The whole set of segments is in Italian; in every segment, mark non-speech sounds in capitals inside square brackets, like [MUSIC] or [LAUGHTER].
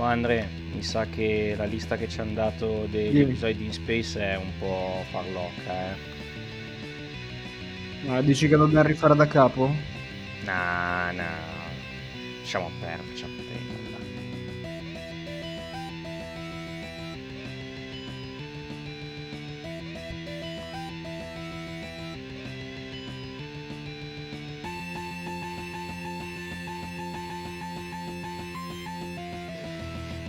Oh Andre, mi sa che la lista che ci hanno dato degli Dimmi. episodi di In Space è un po' farlocca, eh. Ma dici che dobbiamo rifare da capo? Nah, nah. Lasciamo perdere, lasciamo perdere.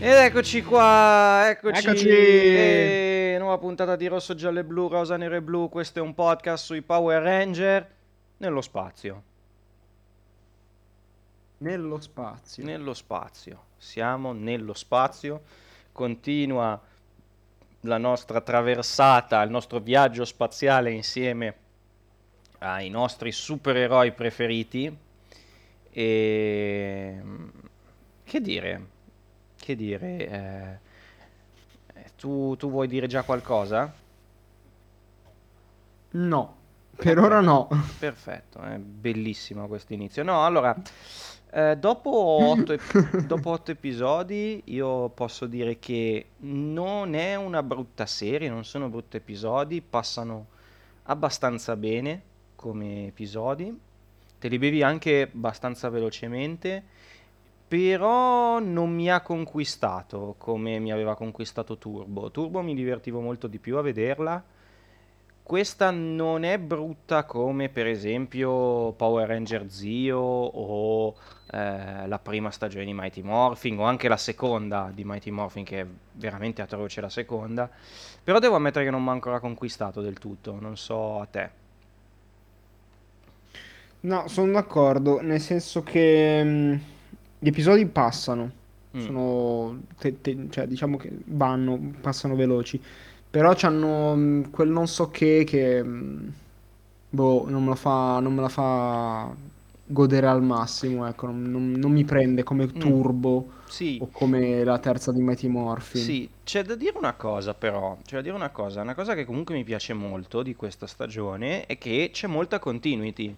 Ed eccoci qua, eccoci. Eccoci. E nuova puntata di Rosso, Giallo e Blu, Rosa, Nero e Blu. Questo è un podcast sui Power Ranger nello spazio. Nello spazio. Nello spazio. Siamo nello spazio. Continua la nostra traversata, il nostro viaggio spaziale insieme ai nostri supereroi preferiti. E che dire? Che dire? Eh, eh, tu, tu vuoi dire già qualcosa? No, per ora no. Perfetto, è bellissimo questo inizio. No, allora, eh, dopo otto, ep- [LAUGHS] dopo otto episodi io posso dire che non è una brutta serie, non sono brutti episodi, passano abbastanza bene come episodi, te li bevi anche abbastanza velocemente, però non mi ha conquistato come mi aveva conquistato Turbo. Turbo mi divertivo molto di più a vederla. Questa non è brutta come per esempio Power Ranger Zio o eh, la prima stagione di Mighty Morphin o anche la seconda di Mighty Morphin che è veramente atroce la seconda. Però devo ammettere che non mi ha ancora conquistato del tutto, non so a te. No, sono d'accordo, nel senso che mh, gli episodi passano, Mm. sono, te- te- cioè diciamo che vanno, passano veloci, però c'hanno quel non so che che, mh, boh, non me la fa, non me la fa godere al massimo, ecco, non, non- non mi prende come Mm. Turbo Sì, o come la terza di Mighty Morphin. Sì, c'è da dire una cosa però, c'è da dire una cosa, una cosa che comunque mi piace molto di questa stagione è che c'è molta continuity.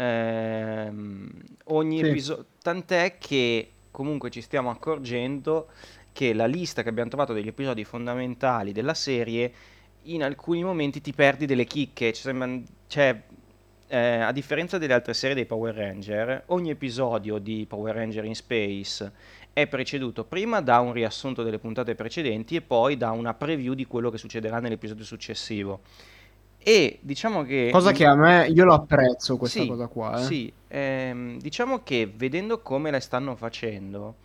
Ehm, ogni Sì. episodio, tant'è che comunque ci stiamo accorgendo che la lista che abbiamo trovato degli episodi fondamentali della serie in alcuni momenti ti perdi delle chicche, ci sembra- cioè, eh, a differenza delle altre serie dei Power Ranger, ogni episodio di Power Ranger in Space è preceduto prima da un riassunto delle puntate precedenti e poi da una preview di quello che succederà nell'episodio successivo. E diciamo che... Cosa che a me, io lo apprezzo questa Sì, cosa qua, eh. sì, ehm, diciamo che vedendo come la stanno facendo,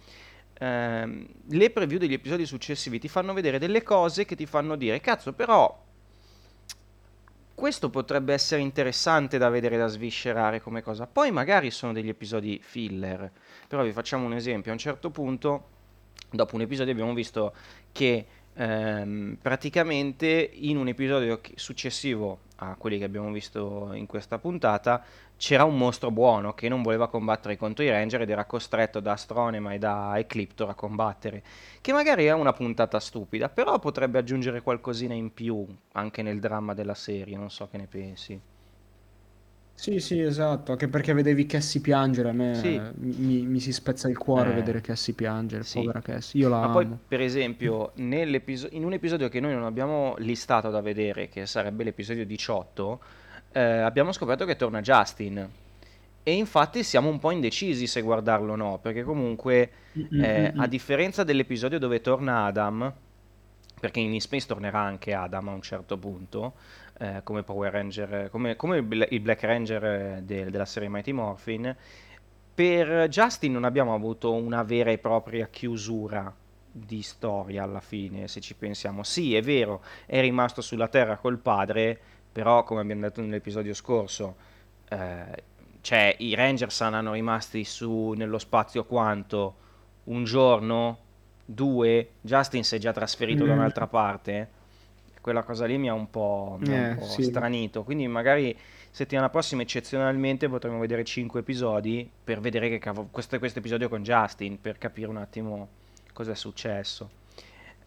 ehm, le preview degli episodi successivi ti fanno vedere delle cose che ti fanno dire, cazzo, però questo potrebbe essere interessante da vedere, da sviscerare come cosa. Poi magari sono degli episodi filler, però vi facciamo un esempio. A un certo punto, dopo un episodio, abbiamo visto che ehm, praticamente in un episodio successivo a quelli che abbiamo visto in questa puntata, c'era un mostro buono che non voleva combattere contro i Ranger ed era costretto da Astronema e da Ecliptor a combattere. Che magari è una puntata stupida, però potrebbe aggiungere qualcosina in più anche nel dramma della serie, non so che ne pensi. Sì, sì, esatto, anche perché vedevi Cassie piangere, a me Sì. eh, mi, mi si spezza il cuore Eh, vedere Cassie piangere, sì. povera Cassie, io la Ma poi, amo. per esempio, nell'episo- in un episodio che noi non abbiamo listato da vedere, che sarebbe l'episodio 18, eh, abbiamo scoperto che torna Justin. E infatti siamo un po' indecisi se guardarlo o no, perché comunque, eh, a differenza dell'episodio dove torna Adam, perché in Space tornerà anche Adam a un certo punto, eh, come Power Ranger, come, come il Bla- il Black Ranger eh, de- della serie Mighty Morphin, per Justin non abbiamo avuto una vera e propria chiusura di storia alla fine, se ci pensiamo. Sì, è vero, è rimasto sulla Terra col padre, però come abbiamo detto nell'episodio scorso, eh, cioè i Ranger saranno rimasti su nello spazio quanto? Un giorno? Due? Justin si è già trasferito da Mm. un'altra parte? Quella cosa lì mi ha un po', mi ha un Eh, po' sì. stranito, quindi magari settimana prossima eccezionalmente potremo vedere 5 episodi per vedere che cavolo, questo, questo episodio con Justin, per capire un attimo cosa è successo.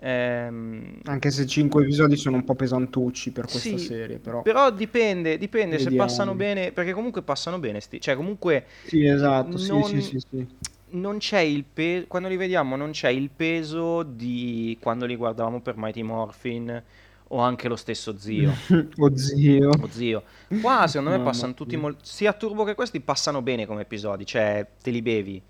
Ehm, Anche se cinque episodi sono un po' pesantucci per questa sì, serie, però però dipende, dipende se passano bene, perché comunque passano bene, sti- cioè comunque Sì, esatto, sì, non, sì, sì, sì. non c'è il peso, quando li vediamo non c'è il peso di quando li guardavamo per Mighty Morphin o anche lo stesso zio. [LAUGHS] o zio. O zio. Qua secondo me passano tutti molto... Sia Turbo che questi passano bene come episodi, cioè te li bevi.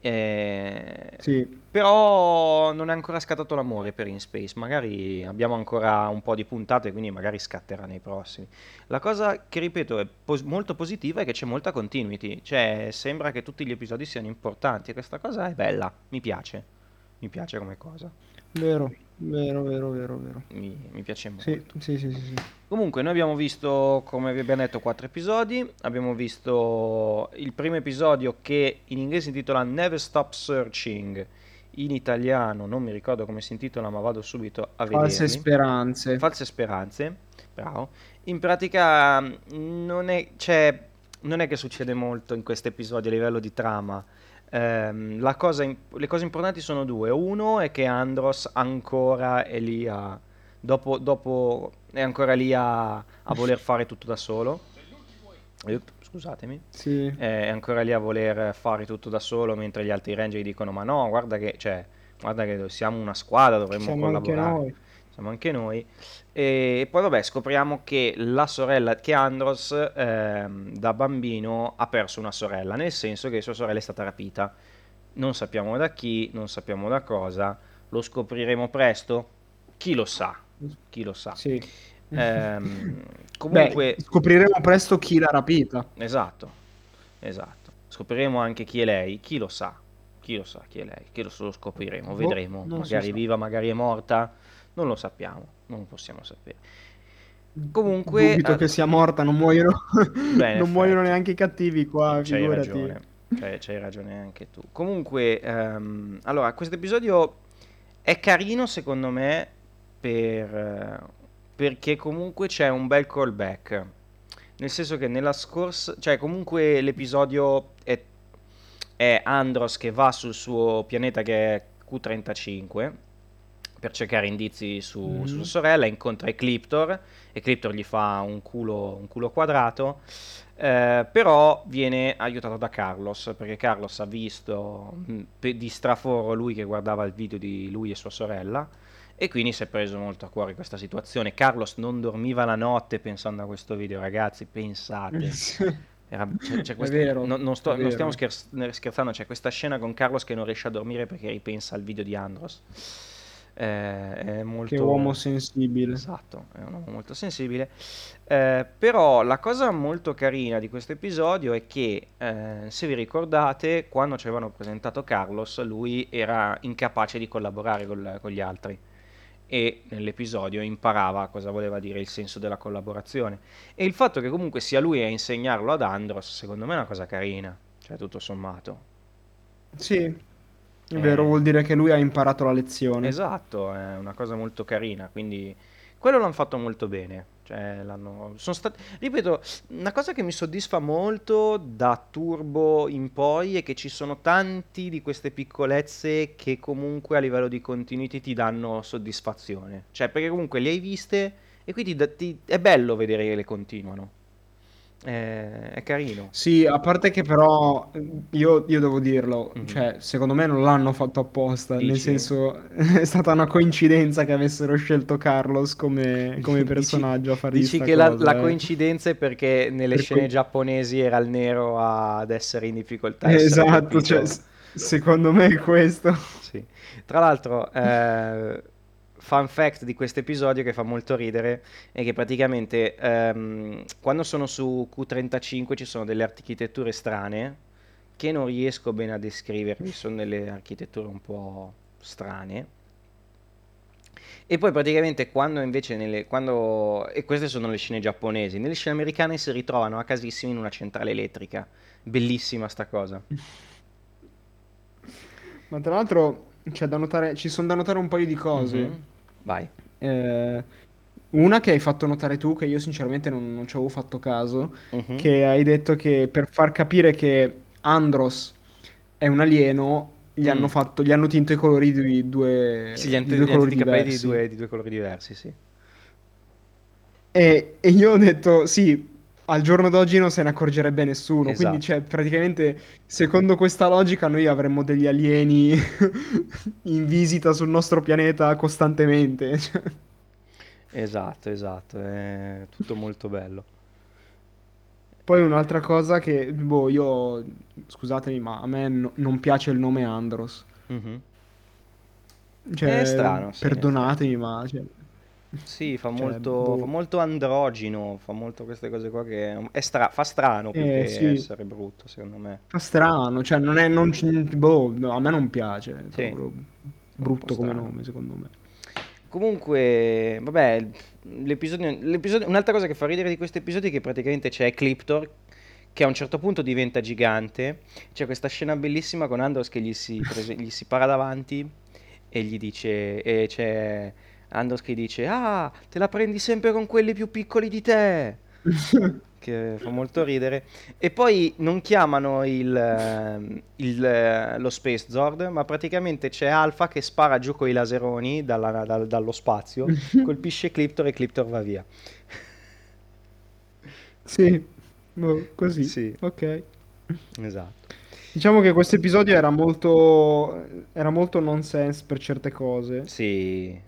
Eh, Sì, Però non è ancora scattato l'amore per In Space, magari abbiamo ancora un po' di puntate, quindi magari scatterà nei prossimi. La cosa che ripeto è pos- molto positiva è che c'è molta continuity, cioè sembra che tutti gli episodi siano importanti e questa cosa è bella, mi piace, mi piace come cosa, vero, vero, vero, vero, vero. mi, mi piace molto. sì, sì, sì, sì. Comunque, noi abbiamo visto, come vi abbiamo detto, quattro episodi. Abbiamo visto il primo episodio che in inglese si intitola Never Stop Searching. In italiano non mi ricordo come si intitola, ma vado subito a False vederli. speranze. False speranze. Bravo. In pratica mh, non è, cioè, non è che succede molto in questo episodio a livello di trama. Ehm, la cosa le cose importanti sono due. Uno è che Andros ancora è lì a... Dopo, dopo è ancora lì a, a voler fare tutto da solo. Scusatemi. Sì, È ancora lì a voler fare tutto da solo mentre gli altri ranger gli dicono ma no, guarda che, cioè, guarda che siamo una squadra, dovremmo siamo collaborare. Siamo anche noi. E poi vabbè, scopriamo che la sorella, che Andros ehm, da bambino ha perso una sorella, nel senso che sua sorella è stata rapita. Non sappiamo da chi, non sappiamo da cosa, lo scopriremo presto? Chi lo sa? Chi lo sa? Sì. [LAUGHS] Beh, comunque, scopriremo presto chi l'ha rapita. esatto, esatto. Scopriremo anche chi è lei, chi lo sa? Chi lo sa chi è lei? Chi lo, lo scopriremo, Boh, vedremo. Magari sa. viva, magari è morta, non lo sappiamo, non possiamo sapere. Comunque, Dubito eh, che sia morta, non muoiono, [LAUGHS] Beh, non muoiono neanche i cattivi qua, C'hai figurati. ragione, c'hai, c'hai ragione anche tu. Comunque, ehm, allora, questo episodio è carino secondo me per, eh, perché comunque c'è un bel callback. Nel senso che nella scorsa, cioè comunque l'episodio è, è Andros che va sul suo pianeta che è Q35 per cercare indizi su, su Mhm. sua sorella, incontra Ecliptor, Ecliptor gli fa un culo, un culo quadrato, eh, però viene aiutato da Carlos, perché Carlos ha visto mh, pe- di straforo lui che guardava il video di lui e sua sorella, e quindi si è preso molto a cuore questa situazione. Carlos non dormiva la notte pensando a questo video, ragazzi, pensate. [LAUGHS] Era- c'è- c'è questa- vero, non, non sto- non stiamo scherz- scherzando, c'è questa scena con Carlos che non riesce a dormire perché ripensa al video di Andros. Eh, è molto... Che uomo sensibile. Esatto, è un uomo molto sensibile. Eh, però la cosa molto carina di questo episodio è che, eh, se vi ricordate, quando ci avevano presentato Carlos, lui era incapace di collaborare col- con gli altri. E nell'episodio imparava cosa voleva dire il senso della collaborazione. E il fatto che comunque sia lui a insegnarlo ad Andros, secondo me è una cosa carina. Cioè, tutto sommato. Sì, è Eh. vero, vuol dire che lui ha imparato la lezione. Esatto, è una cosa molto carina, quindi quello l'hanno fatto molto bene. Cioè, l'hanno... sono stati... Ripeto, una cosa che mi soddisfa molto da Turbo in poi è che ci sono tanti di queste piccolezze che comunque a livello di continuity ti danno soddisfazione. Cioè, perché comunque le hai viste e quindi da- ti- è bello vedere che le continuano. È, è carino. Sì, a parte che però io, io devo dirlo, Mhm. cioè secondo me non l'hanno fatto apposta, nel Dici? senso [LAUGHS] è stata una coincidenza che avessero scelto Carlos come, come [LAUGHS] personaggio a fare Dici che la, la eh. coincidenza è perché nelle Per scene cui- giapponesi era il nero ad essere in difficoltà. Esatto, cioè, secondo me è questo. Sì. Tra l'altro, eh, fun fact di questo episodio che fa molto ridere è che praticamente ehm, quando sono su Q35 ci sono delle architetture strane che non riesco bene a descrivervi, sono delle architetture un po' strane. E poi praticamente quando invece nelle, quando, e queste sono le scene giapponesi, nelle scene americane si ritrovano a casissimi in una centrale elettrica. Bellissima sta cosa. Ma tra l'altro c'è da notare, ci sono da notare un paio di cose. Mhm. Vai. Eh, una che hai fatto notare tu, che io sinceramente non, non ci avevo fatto caso, Mhm. che hai detto che per far capire che Andros è un alieno, gli Mm. hanno fatto, gli hanno tinto i colori di due, Sì, gli hanno di gli due hanno colori tinti i capelli di diversi. due, di due colori diversi, sì. E, e io ho detto, sì, al giorno d'oggi non se ne accorgerebbe nessuno. Esatto. Quindi, cioè, praticamente, secondo questa logica, noi avremmo degli alieni [LAUGHS] in visita sul nostro pianeta costantemente. [LAUGHS] Esatto, esatto, è tutto molto bello. Poi un'altra cosa che, boh, io, scusatemi, ma a me no- non piace il nome Andros. Mhm. È Cioè, strano, sì, in effetti. perdonatemi, ma, cioè, Sì, fa cioè, molto, fa boh. molto androgino, fa molto queste cose qua che è stra- fa strano più Eh, che sì. essere brutto, secondo me. Fa strano, cioè non è, non, ci- boh, a me non piace, Sì, brutto come nome, secondo me. Comunque, vabbè, l'episodio, l'episodio- un'altra cosa che fa ridere di questo episodio è che praticamente c'è Ecliptor che a un certo punto diventa gigante. C'è questa scena bellissima con Andros che gli si, prese- gli si para davanti e gli dice, e c'è Andros che dice, ah, te la prendi sempre con quelli più piccoli di te. [LAUGHS] Che fa molto ridere. E poi non chiamano il, ehm, il, eh, lo Space Zord, ma praticamente c'è Alpha che spara giù con i laseroni dalla- dal- dallo spazio, [LAUGHS] colpisce Cliptor e Cliptor va via. Sì, boh, così, Sì, ok. esatto. Diciamo che questo episodio era molto, era molto nonsense per certe cose, Sì,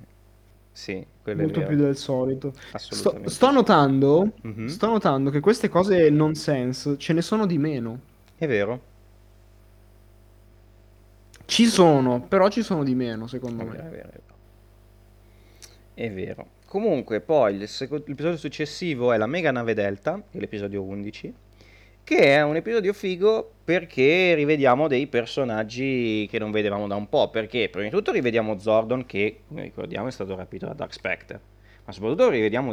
sì, molto più del solito. Sto, sto notando, Mhm. sto notando che queste cose nonsense ce ne sono di meno. È vero, Ci sono, però ci sono di meno, secondo è me. vero, è vero, è vero. È vero. Comunque, poi l'episodio successivo è la mega nave Delta, l'episodio 11, che è un episodio figo perché rivediamo dei personaggi che non vedevamo da un po'. Perché, prima di tutto, rivediamo Zordon, che, come ricordiamo, è stato rapito da Dark Spectre. Ma soprattutto rivediamo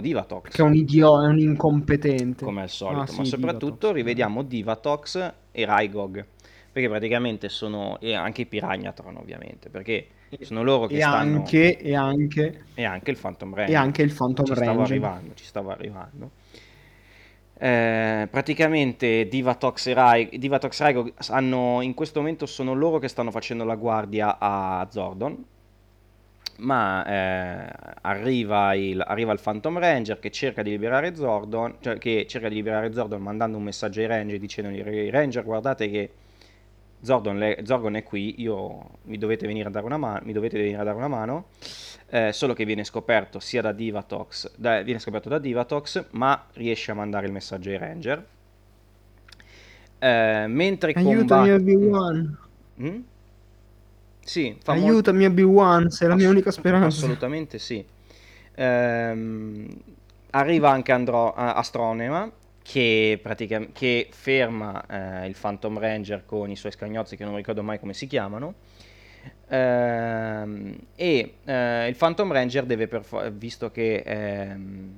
Che è Divatox, un idiota, è un incompetente. come al solito. Ah Ma sì, soprattutto Divatox. rivediamo Divatox e Raigog. Perché praticamente sono... e anche i Piragnatron, ovviamente. Perché sono loro che E stanno... anche, e anche, E anche il Phantom e Ranger. anche il Phantom Ci stavo Ranger. arrivando, ci stavo arrivando. Eh, praticamente Divatox e Rai, Divatox e Raigo hanno, in questo momento sono loro che stanno facendo la guardia a Zordon. Ma eh, arriva il, arriva il Phantom Ranger che cerca di liberare Zordon, cioè che cerca di liberare Zordon mandando un messaggio ai Ranger dicendogli "Ai Ranger guardate che Zordon, le- Zorgon è qui, io, mi dovete venire a dare una, ma- mi dovete venire a dare una mano. Eh, solo che viene scoperto sia da Divatox, da- viene scoperto da Divatox, ma riesce a mandare il messaggio ai Ranger. Eh, mentre Aiutami combatte... Obi-Wan. Mm? Sì, fa molto... Aiutami Obi-Wan, sei la mia unica speranza. Assolutamente sì. Ehm, arriva anche Andro- Astronema che, che ferma eh, il Phantom Ranger con i suoi scagnozzi che non ricordo mai come si chiamano. Ehm, e eh, il Phantom Ranger deve per fo- visto che ehm,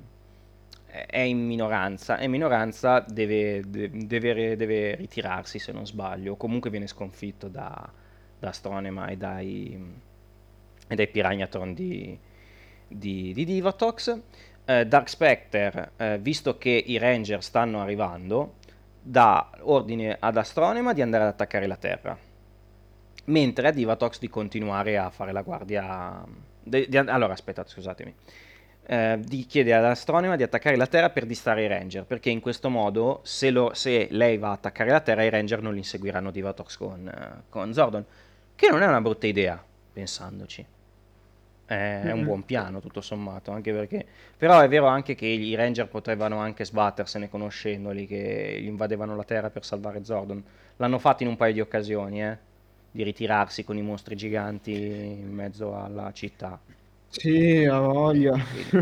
è in minoranza, è in minoranza deve, de- deve- deve ritirarsi se non sbaglio, comunque viene sconfitto da, da Astronema e dai, e dai Piragnatron di, di, di Divatox. Eh, Dark Spectre, eh, visto che i Ranger stanno arrivando, dà ordine ad Astronema di andare ad attaccare la Terra, mentre a Divatox di continuare a fare la guardia. de- di- allora, aspettate, scusatemi. Eh, di chiede ad Astronema di attaccare la Terra per distrarre i Ranger, perché in questo modo, se, lo- se lei va a attaccare la Terra, i Ranger non li inseguiranno Divatox con, eh, con Zordon, che non è una brutta idea, pensandoci. È è un buon piano, tutto sommato, anche perché... Però è vero anche che i Ranger potevano anche sbattersene conoscendoli, che gli invadevano la Terra per salvare Zordon. L'hanno fatto in un paio di occasioni, eh, di ritirarsi con i mostri giganti in mezzo alla città. Sì, ha voglia. Quindi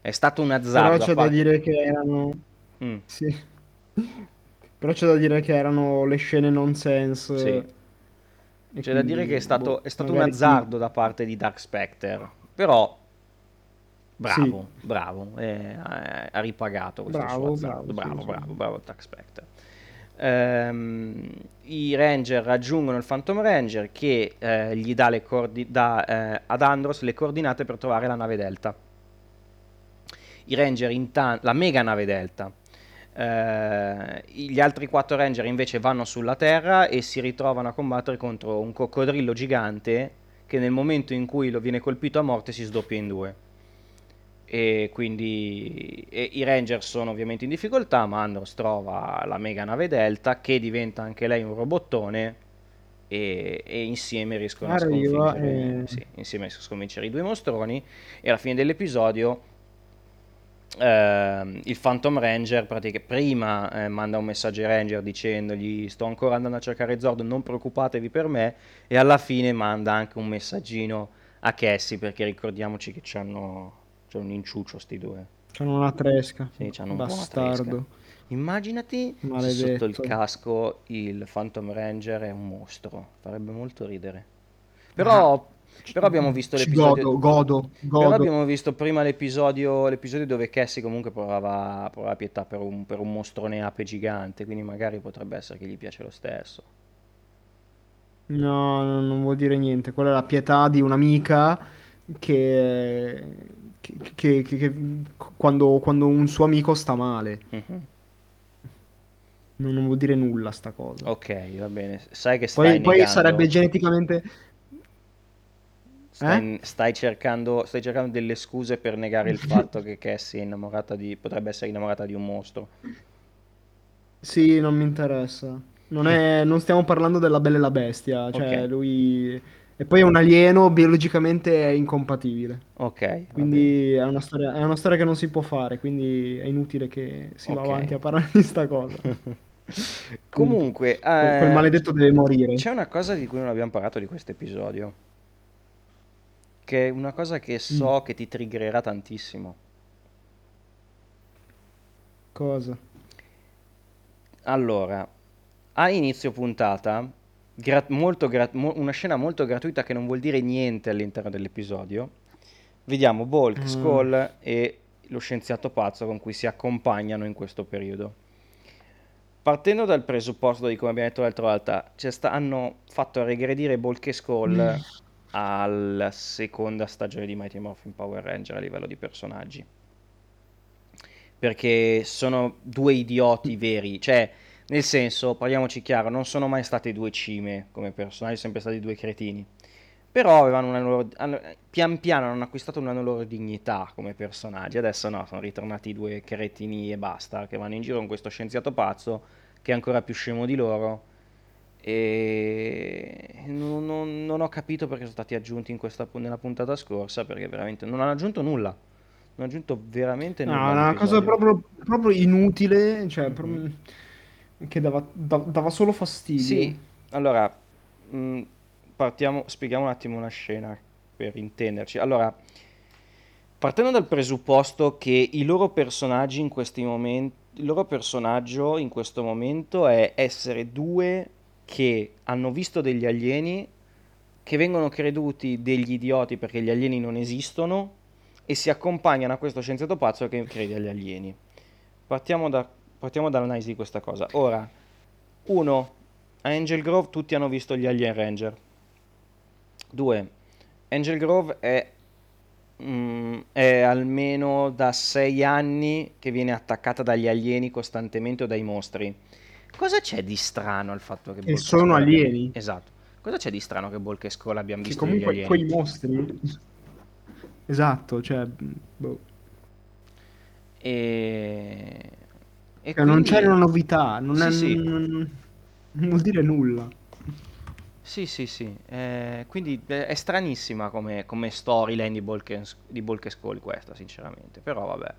è stato un Però azzardo a c'è da dire che erano... Mm, Sì. Però c'è da dire che erano le scene nonsense. sì. C'è da dire quindi, che è stato, boh, è stato un azzardo da parte di Dark Spectre, però Sì, bravo, bravo, eh, ha ripagato questo suo bravo, azzardo, bravo, sì, bravo, sì, bravo, sì. bravo Dark Spectre. Ehm, I Ranger raggiungono il Phantom Ranger che eh, gli dà, coordi- dà eh, ad Andros le coordinate per trovare la nave Delta. I Ranger intanto, la mega nave Delta. Eh, gli altri quattro Ranger invece vanno sulla Terra e si ritrovano a combattere contro un coccodrillo gigante che nel momento in cui lo viene colpito a morte si sdoppia in due. E quindi e i Ranger sono ovviamente in difficoltà, ma Andros trova la mega nave Delta che diventa anche lei un robottone e, e insieme riescono Arriva a sconfiggere, e... sì, insieme a sconfiggere i due mostroni. E alla fine dell'episodio eh, il Phantom Ranger praticamente prima eh, manda un messaggio ai Ranger dicendogli sto ancora andando a cercare Zord, non preoccupatevi per me e alla fine manda anche un messaggino a Cassie perché ricordiamoci che c'hanno c'è un inciuccio sti due. C'hanno una tresca. Sì, c'hanno un po'. Bastardo. Immaginati se Maledetto. sotto il casco il Phantom Ranger è un mostro. Farebbe molto ridere. Però, però abbiamo visto l'episodio... godo, godo, Però godo. abbiamo visto prima l'episodio, l'episodio dove Cassie comunque provava, provava pietà per un, per un mostrone ape gigante, quindi magari potrebbe essere che gli piace lo stesso. No, non vuol dire niente. Quella è la pietà di un'amica che, che, che- che- quando, quando un suo amico sta male. Mhm. Non, non vuol dire nulla sta cosa. Ok, va bene. Sai che stai Poi, poi sarebbe geneticamente... Stai, stai cercando, stai cercando delle scuse per negare il [LAUGHS] fatto che Cassie è innamorata di, potrebbe essere innamorata di un mostro. Sì, non mi interessa. Non è, non stiamo parlando della Bella e la Bestia. Cioè, Ok. lui... E poi è un alieno, biologicamente è incompatibile. Ok, va. Quindi è una storia, è una storia che non si può fare, quindi è inutile che si va Ok. avanti a parlare di sta cosa. [LAUGHS] Comunque, Quel, quel eh, maledetto deve morire. c'è una cosa di cui non abbiamo parlato di questo episodio, che è una cosa che so che ti triggererà tantissimo. Cosa? Allora, a inizio puntata, gra- molto gra- mo- una scena molto gratuita che non vuol dire niente all'interno dell'episodio. Vediamo Bulk, Mm. Skull e lo scienziato pazzo con cui si accompagnano in questo periodo. Partendo dal presupposto di come abbiamo detto l'altra volta, cioè sta- hanno fatto regredire Bulk e Skull alla seconda stagione di Mighty Morphin Power Ranger a livello di personaggi perché sono due idioti veri, cioè nel senso, parliamoci chiaro, non sono mai state due cime come personaggi, sono sempre stati due cretini. Però loro, hanno- pian piano hanno acquistato una loro dignità come personaggi. Adesso no, sono ritornati due cretini e basta, che vanno in giro con questo scienziato pazzo che è ancora più scemo di loro. E non, non- non ho capito perché sono stati aggiunti in questa, nella puntata scorsa, perché veramente non hanno aggiunto nulla. Non hanno aggiunto veramente No, nulla è una cosa proprio, proprio inutile, cioè, Mhm. proprio- che dava, da- dava solo fastidio. Sì, allora, mh, partiamo, spieghiamo un attimo una scena per intenderci. Allora, partendo dal presupposto che i loro personaggi in questi momenti, il loro personaggio in questo momento è essere due che hanno visto degli alieni, che vengono creduti degli idioti perché gli alieni non esistono e si accompagnano a questo scienziato pazzo che crede agli alieni. Partiamo da, partiamo dall'analisi di questa cosa. Ora, uno, a Angel Grove tutti hanno visto gli Alien Ranger. Due, Angel Grove è, mm, è almeno da sei anni che viene attaccata dagli alieni costantemente o dai mostri. Cosa c'è di strano al fatto che Che e sono alieni? Esatto. Cosa c'è di strano che Bulk e Skull abbiano Che visto degli comunque quei mostri... Esatto, cioè... boh. E... e Cioè, non quindi- c'è una novità, non, è- Sì, sì. non- non vuol dire nulla. Sì, sì, sì. Eh, quindi eh, è stranissima come, come storyline di Bulk di Bulk Skull questa, sinceramente. Però vabbè,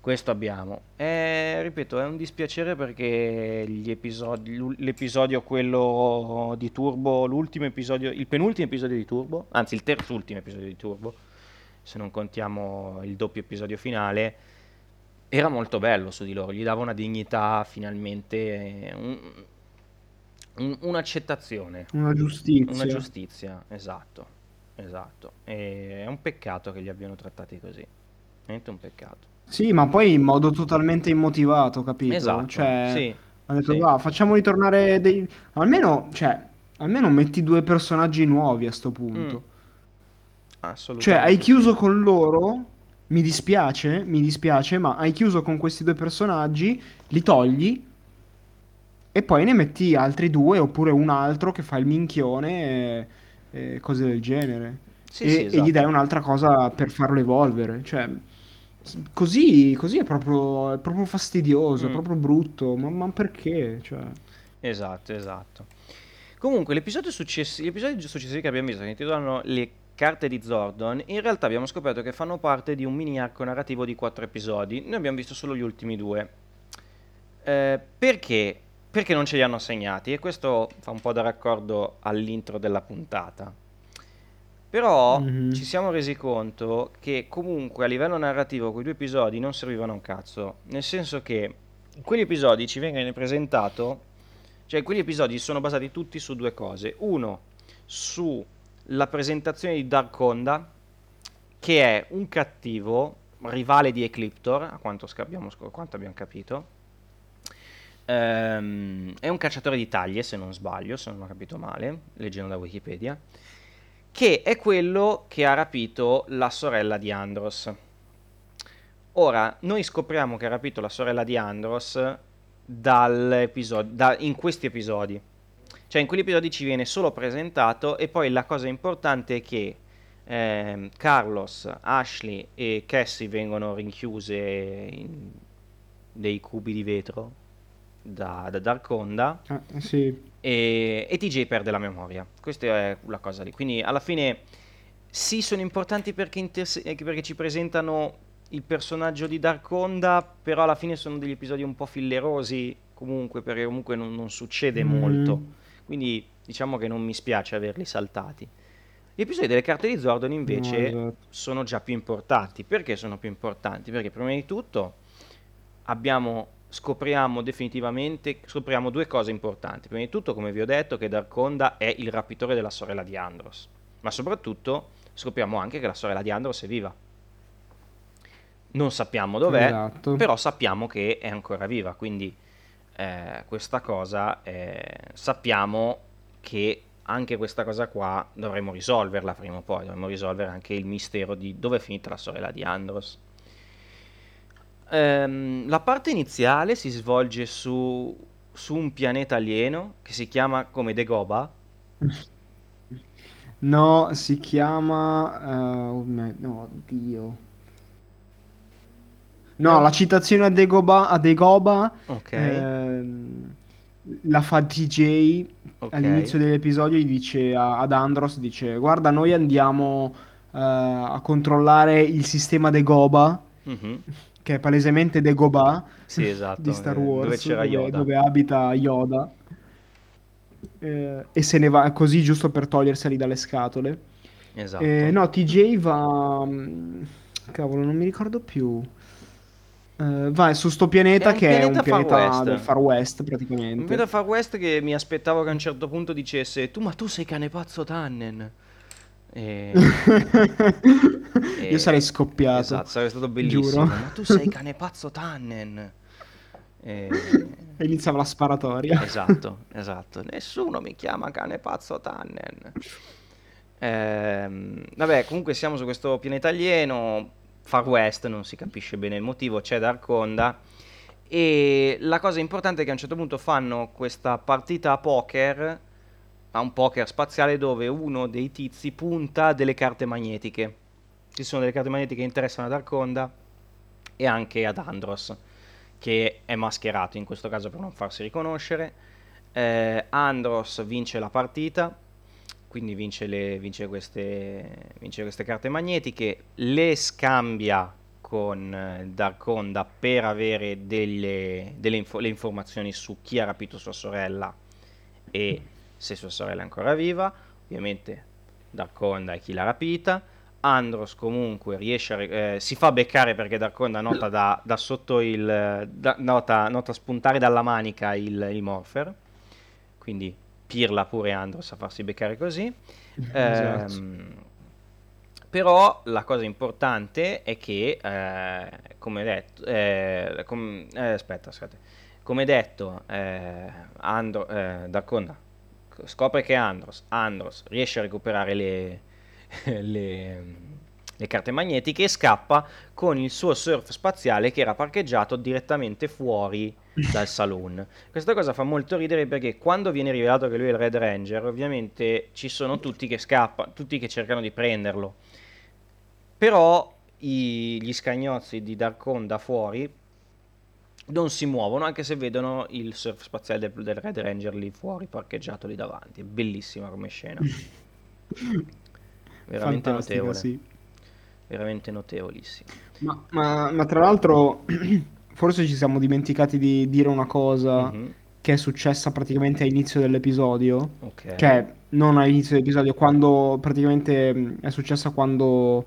questo abbiamo. Eh, ripeto, è un dispiacere perché gli episodi, l'episodio quello di Turbo, l'ultimo episodio, il penultimo episodio di Turbo, anzi il terzultimo episodio di Turbo, se non contiamo il doppio episodio finale, era molto bello su di loro, gli dava una dignità finalmente, un- un- un'accettazione. Una giustizia. Una giustizia, esatto, esatto. E è un peccato che li abbiano trattati così. Veramente un peccato. Sì, ma poi in modo totalmente immotivato, capito? Esatto, Cioè, sì, ha detto, sì. va, facciamo ritornare dei... Almeno, cioè, almeno metti due personaggi nuovi a sto punto. Mm, Cioè, assolutamente hai sì. chiuso con loro, mi dispiace, mi dispiace, ma hai chiuso con questi due personaggi, li togli e poi ne metti altri due oppure un altro che fa il minchione e, e cose del genere. Sì, e, sì, e gli esatto. dai un'altra cosa per farlo evolvere. Cioè, così, così è proprio, è proprio fastidioso, è Mm. proprio brutto. Ma, ma perché? Cioè, Esatto, esatto. Comunque, l'episodio successi- gli episodi successivi che abbiamo visto, che intitolano Le carte di Zordon, in realtà abbiamo scoperto che fanno parte di un mini arco narrativo di quattro episodi. Noi abbiamo visto solo gli ultimi due. Eh, perché? Perché non ce li hanno assegnati e questo fa un po' da raccordo all'intro della puntata. Però mhm. ci siamo resi conto che comunque a livello narrativo quei due episodi non servivano un cazzo, nel senso che in quegli episodi ci viene presentato, cioè quegli episodi sono basati tutti su due cose. Uno, sulla presentazione di Darkonda, che è un cattivo rivale di Ecliptor, a quanto, sca- abbiamo, sc- quanto abbiamo capito. Ehm, è un cacciatore di taglie, se non sbaglio, se non ho capito male, leggendo da Wikipedia, che è quello che ha rapito la sorella di Andros. Ora, noi scopriamo che ha rapito la sorella di Andros da- in questi episodi. Cioè, in quegli episodi ci viene solo presentato e poi la cosa importante è che ehm, Carlos, Ashley e Cassie vengono rinchiuse in dei cubi di vetro da, da Darkonda Ah, sì. e, e TJ perde la memoria. Questa è la cosa lì. Quindi alla fine sì, sono importanti perché, interse- eh, perché ci presentano il personaggio di Darkonda, però alla fine sono degli episodi un po' fillerosi comunque, perché comunque non, non succede molto. Quindi diciamo che non mi spiace averli saltati. Gli episodi delle carte di Zordon No, invece esatto. sono già più importanti. Perché sono più importanti? Perché prima di tutto abbiamo, scopriamo definitivamente, scopriamo due cose importanti. Prima di tutto, come vi ho detto, che Darkonda è il rapitore della sorella di Andros. Ma soprattutto scopriamo anche che la sorella di Andros è viva. Non sappiamo dov'è, Esatto. però sappiamo che è ancora viva. Quindi eh, questa cosa eh, sappiamo che anche questa cosa qua dovremo risolverla prima o poi. Dovremo risolvere anche il mistero di dove è finita la sorella di Andros. Ehm, la parte iniziale si svolge su, su un pianeta alieno che si chiama come Dagobah. [LAUGHS] No, si chiama... me- no, Dio. No, la citazione a Dagobah, a Dagobah, Ok, ehm, la fa TJ ok. all'inizio dell'episodio, gli dice a- ad Andros, dice, guarda, noi andiamo eh, a controllare il sistema Dagobah, Mhm. che è palesemente Dagobah, Sì, esatto, di Star eh, dove Wars, dove, Yoda. dove abita Yoda. Eh, e se ne va così giusto per toglierseli dalle scatole. Esatto. Eh, no, TJ va. mm, Cavolo, non mi ricordo più. Eh, va su sto pianeta È un che è un pianeta Far pianeta West. del Far West, praticamente. vedo a Far West che mi aspettavo che a un certo punto dicesse tu ma tu sei cane pazzo Tannen. E... [LAUGHS] Io sarei e- scoppiato. Esatto, sarebbe stato bellissimo. Giuro. Ma tu sei cane pazzo Tannen. E... [LAUGHS] E iniziava la sparatoria. Esatto, esatto. Nessuno mi chiama cane pazzo Tannen. Ehm, vabbè, comunque siamo su questo pianeta alieno, Far West, non si capisce bene il motivo, c'è Darkonda. E la cosa importante è che a un certo punto fanno questa partita a poker, a un poker spaziale dove uno dei tizi punta delle carte magnetiche. Ci sono delle carte magnetiche che interessano ad Darkonda e anche ad Andros, che è mascherato in questo caso per non farsi riconoscere. Eh, Andros vince la partita, quindi vince, le- vince queste, vince queste carte magnetiche, le scambia con eh, Darkonda per avere delle, delle info- le informazioni su chi ha rapito sua sorella e se sua sorella è ancora viva. Ovviamente Darkonda è chi l'ha rapita. Andros comunque riesce a, eh, si fa beccare perché Darkonda nota da, da sotto il da- nota, nota spuntare dalla manica il, il Morpher quindi pirla pure Andros a farsi beccare così [LAUGHS] Esatto. Ehm, però la cosa importante è che eh, come detto eh, com- eh, aspetta aspetta come detto eh, Andro- eh, Darkonda scopre che Andros Andros riesce a recuperare le, [LAUGHS] le, le carte magnetiche e scappa con il suo surf spaziale che era parcheggiato direttamente fuori dal saloon. Questa cosa fa molto ridere perché quando viene rivelato che lui è il Red Ranger, ovviamente ci sono tutti che scappano, tutti che cercano di prenderlo. Però i- gli scagnozzi di Darkon da fuori non si muovono anche se vedono il surf spaziale del, del Red Ranger lì fuori parcheggiato lì davanti. È bellissima come scena. [LAUGHS] Veramente Fantastica, notevole. sì. Veramente notevolissima. Ma, ma- ma tra l'altro, [CLEARS THROAT] [CLEARS THROAT] forse ci siamo dimenticati di dire una cosa Mhm, che è successa praticamente all'inizio dell'episodio. Ok. Cioè, non all'inizio dell'episodio, quando praticamente mh, è successa quando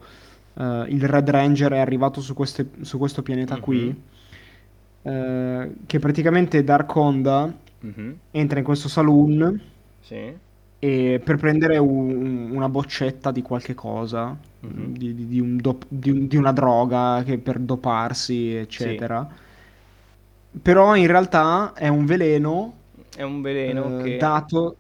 eh, il Red Ranger è arrivato su, queste- su questo pianeta Mhm, qui. eh, che praticamente Dark Honda mhm, entra in questo saloon Sì. E per prendere un- una boccetta di qualche cosa, mhm, di, di- di un dop- di un- di una droga che per doparsi, Sì. eccetera. Però in realtà è un veleno È un veleno eh, che... dato,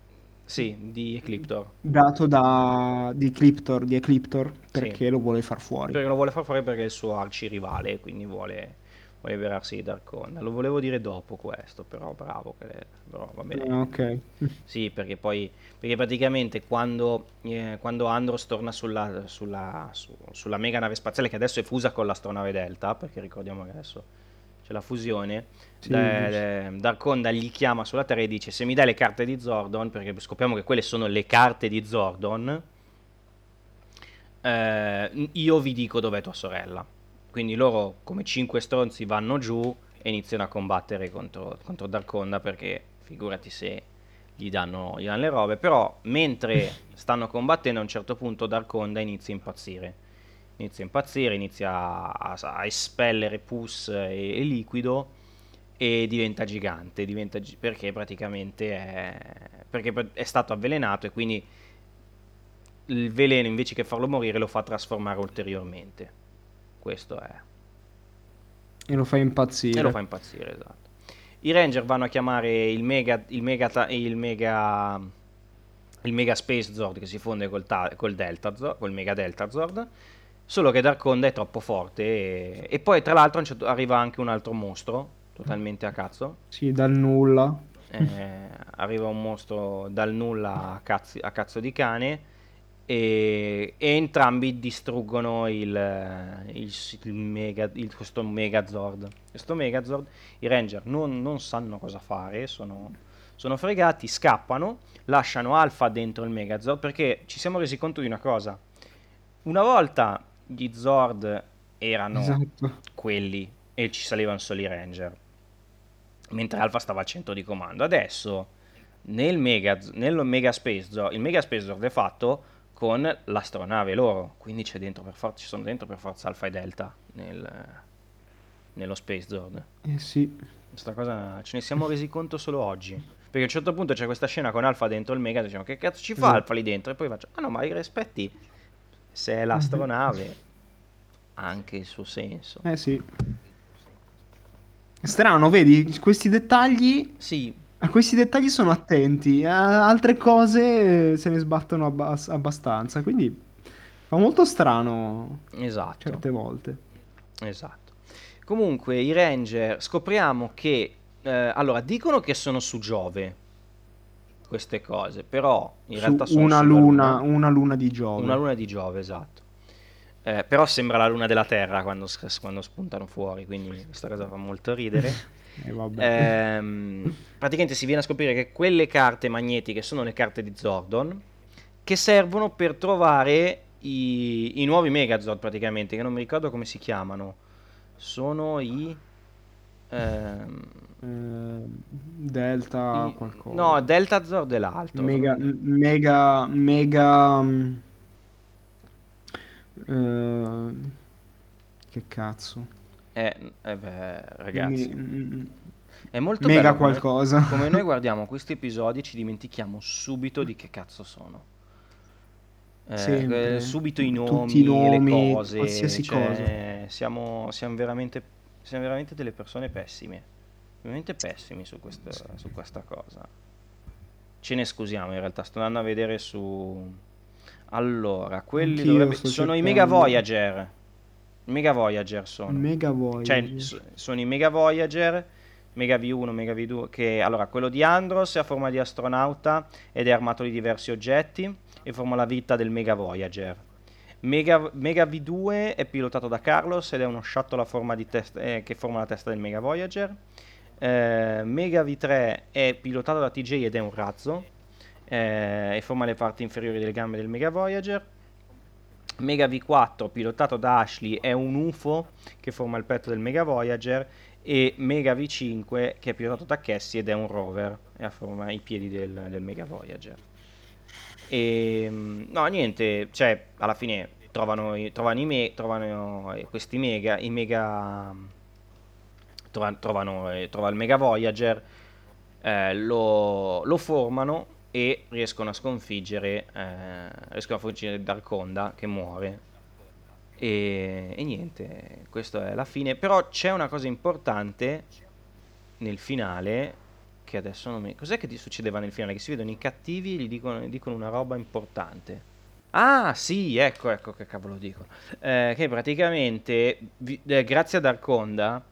Sì, di Ecliptor. dato da di Ecliptor, di Ecliptor Sì. perché lo vuole far fuori. Perché lo vuole far fuori perché è il suo arcirivale, quindi vuole, vuole liberarsi di Darkon. Lo volevo dire dopo questo, però bravo, che però va bene. Ah, ok. [LAUGHS] Sì, perché poi, perché praticamente quando, eh, quando Andros torna sulla, sulla, su- sulla mega nave spaziale, che adesso è fusa con l'astronave Delta, perché ricordiamo che adesso c'è la fusione, Sì, da- da- Darkonda gli chiama sulla Terra e dice se mi dai le carte di Zordon, perché scopriamo che quelle sono le carte di Zordon, eh, io vi dico dov'è tua sorella. Quindi loro, come cinque stronzi, vanno giù e iniziano a combattere contro, contro Darkonda perché figurati se gli danno, gli danno le robe. Però mentre stanno combattendo, a un certo punto Darkonda inizia a impazzire. Inizia a impazzire, inizia a, a espellere pus e, e liquido e diventa gigante. Diventa, gi- perché praticamente è, perché è stato avvelenato e quindi il veleno invece che farlo morire lo fa trasformare ulteriormente. Questo è. E lo fa E lo impazzire. fa impazzire, esatto. I Ranger vanno a chiamare il Mega, il Mega, il Mega, il Mega Space Zord che si fonde col, ta- col Delta Zord, col Mega Delta Zord. Solo che Darkonda è troppo forte. E, e poi, tra l'altro, certo- arriva anche un altro mostro, totalmente a cazzo. Sì, dal nulla. Eh, arriva un mostro dal nulla a, cazzi- a cazzo di cane e, e entrambi distruggono il, il- il mega, il- questo Megazord. Questo Megazord, i Ranger non, non sanno cosa fare, sono, sono fregati, scappano, lasciano Alpha dentro il Megazord perché ci siamo resi conto di una cosa. Una volta gli Zord erano Esatto. quelli e ci salivano solo i Ranger mentre Alpha stava al centro di comando. Adesso nel Mega, nello Mega Space Zord, il Mega Space Zord è fatto con l'astronave loro, quindi c'è dentro per for- ci sono dentro per forza Alpha e Delta nel- nello Space Zord. Eh sì. Questa cosa ce ne siamo resi conto solo oggi. Perché a un certo punto c'è questa scena con Alpha dentro il Mega, diciamo che cazzo ci fa. Alpha lì dentro? E poi faccio, ah no, ma i rispetti, se è l'astronave, ha anche il suo senso. Eh sì. Strano, vedi, questi dettagli, Sì, a questi dettagli sono attenti, a altre cose eh, se ne sbattono abbas- abbastanza, quindi fa molto strano esatto. certe volte. Esatto. Comunque i Ranger scopriamo che eh, allora dicono che sono su Giove queste cose, però in Su realtà sono una sulla luna, una luna di Giove. una luna di Giove, esatto. Eh, però sembra la luna della Terra quando, quando spuntano fuori, quindi questa cosa fa molto ridere. [LAUGHS] Eh. Ehm, praticamente si viene a scoprire che quelle carte magnetiche sono le carte di Zordon che servono per trovare i, i nuovi Megazord praticamente, che non mi ricordo come si chiamano. Sono i... ehm, Eh, Delta i- qualcosa. no, Delta Zord è l'altro. Mega, mega, mega... mm, eh, che cazzo? Eh, eh beh, ragazzi, Mi- mm, è molto mega bello qualcosa. Come noi [LAUGHS] guardiamo questi episodi ci dimentichiamo subito di che cazzo sono. Eh, eh, subito i nomi, i nomi, le cose, qualsiasi cioè, Siamo, siamo veramente, siamo veramente delle persone pessime. Veramente pessimi su, questo- su questa cosa. Ce ne scusiamo in realtà, sto andando a vedere su... Allora, quelli dovrebbe- sono i cercando. Mega Voyager. Mega Voyager sono. Mega Voyager. Cioè, so- sono i Mega Voyager, Mega V1, Mega V2, che allora quello di Andros è a forma di astronauta ed è armato di diversi oggetti e forma la vita del Mega Voyager. Mega, Mega V2 è pilotato da Carlos ed è uno shuttle a forma di test, eh, che forma la testa del Mega Voyager. Eh, Mega V3 è pilotato da TJ ed è un razzo eh, e forma le parti inferiori delle gambe del Mega Voyager. Mega V4 pilotato da Ashley è un UFO che forma il petto del Mega Voyager e Mega V5 che è pilotato da Cassie ed è un rover e forma i piedi del, del Mega Voyager. E no, niente, cioè alla fine trovano, trovano, i me, trovano questi mega, i mega trovano, trovano eh, trova il Mega Voyager, eh, lo, lo formano e riescono a sconfiggere, eh, riescono a sconfiggere Darkonda che muore. E, e niente, questa è la fine. Però c'è una cosa importante nel finale che adesso non mi... Cos'è che ti succedeva nel finale? Che si vedono i cattivi e gli dicono, dicono una roba importante. Ah, sì, ecco, ecco che cavolo dico. Eh, che praticamente, vi, eh, grazie ad Arconda,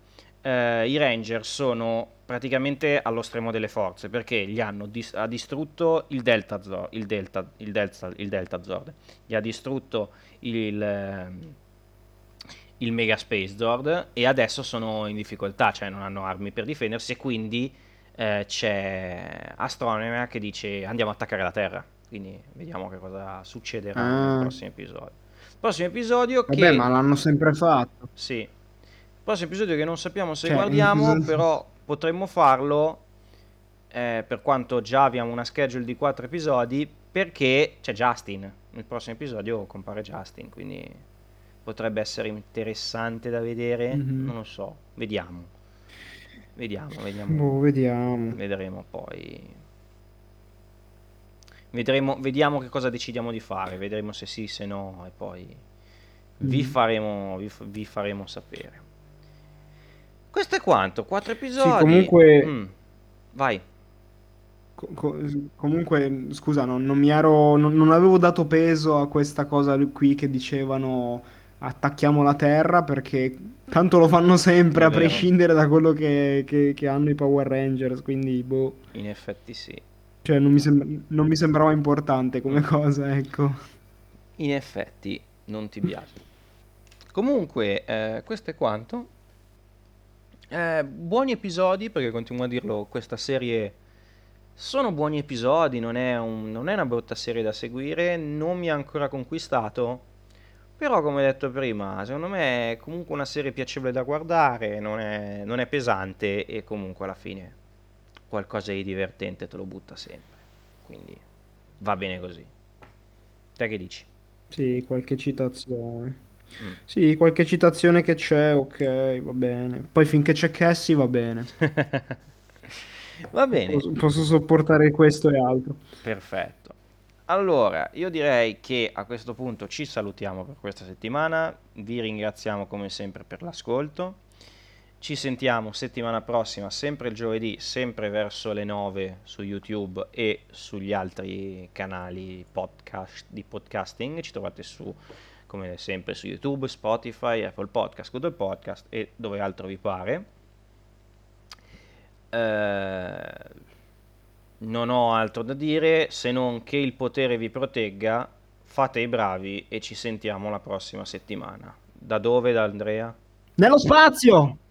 eh, i Ranger sono praticamente allo stremo delle forze perché gli hanno dis- ha distrutto il Delta, Zord, il, Delta, il, Delta, il Delta Zord, gli ha distrutto il, ehm, il Mega Space Zord e adesso sono in difficoltà, cioè non hanno armi per difendersi e quindi eh, c'è Astronomer che dice andiamo a attaccare la Terra. Quindi vediamo che cosa succederà ah. nel prossimo episodio. Prossimo episodio Vabbè, che... ma l'hanno sempre fatto. Sì. Prossimo episodio che non sappiamo se cioè, guardiamo, [LAUGHS] però potremmo farlo, eh, per quanto già abbiamo una schedule di 4 episodi, perché c'è Justin. Nel prossimo episodio compare Justin, quindi potrebbe essere interessante da vedere. Mm-hmm. Non lo so, vediamo. Vediamo, vediamo. Boh, vediamo. Vedremo poi. Vedremo, vediamo che cosa decidiamo di fare, vedremo se sì, se no, e poi vi, mm. faremo, vi, vi faremo sapere. Questo è quanto, quattro episodi. Sì, comunque... Mm. Vai. Co- comunque, scusa, non, non, mi ero, non, non, avevo dato peso a questa cosa qui che dicevano attacchiamo la Terra perché tanto lo fanno sempre a prescindere da quello che, che, che, hanno i Power Rangers, quindi boh. In effetti sì. Cioè non mi, sembra, non mi sembrava importante come cosa, ecco. In effetti non ti piace. Comunque, eh, questo è quanto. Eh, buoni episodi, perché continuo a dirlo, questa serie sono buoni episodi, non è, un, non è una brutta serie da seguire, non mi ha ancora conquistato, però come detto prima, secondo me è comunque una serie piacevole da guardare, non è, non è pesante e comunque alla fine qualcosa di divertente te lo butta sempre, quindi va bene così. Te che dici? Sì, qualche citazione. Mm. Sì, qualche citazione che c'è, ok, va bene. Poi finché c'è Cassie va bene. [LAUGHS] va bene. Posso, posso sopportare questo e altro. Perfetto. Allora, io direi che a questo punto ci salutiamo per questa settimana. Vi ringraziamo come sempre per l'ascolto. Ci sentiamo settimana prossima, sempre il giovedì, sempre verso le 9 su YouTube e sugli altri canali podcast, di podcasting. Ci trovate su come sempre su YouTube, Spotify, Apple Podcast, Google Podcast e dove altro vi pare. Eh, non ho altro da dire se non che il potere vi protegga, fate i bravi e ci sentiamo la prossima settimana. Da dove, da Andrea? Nello spazio!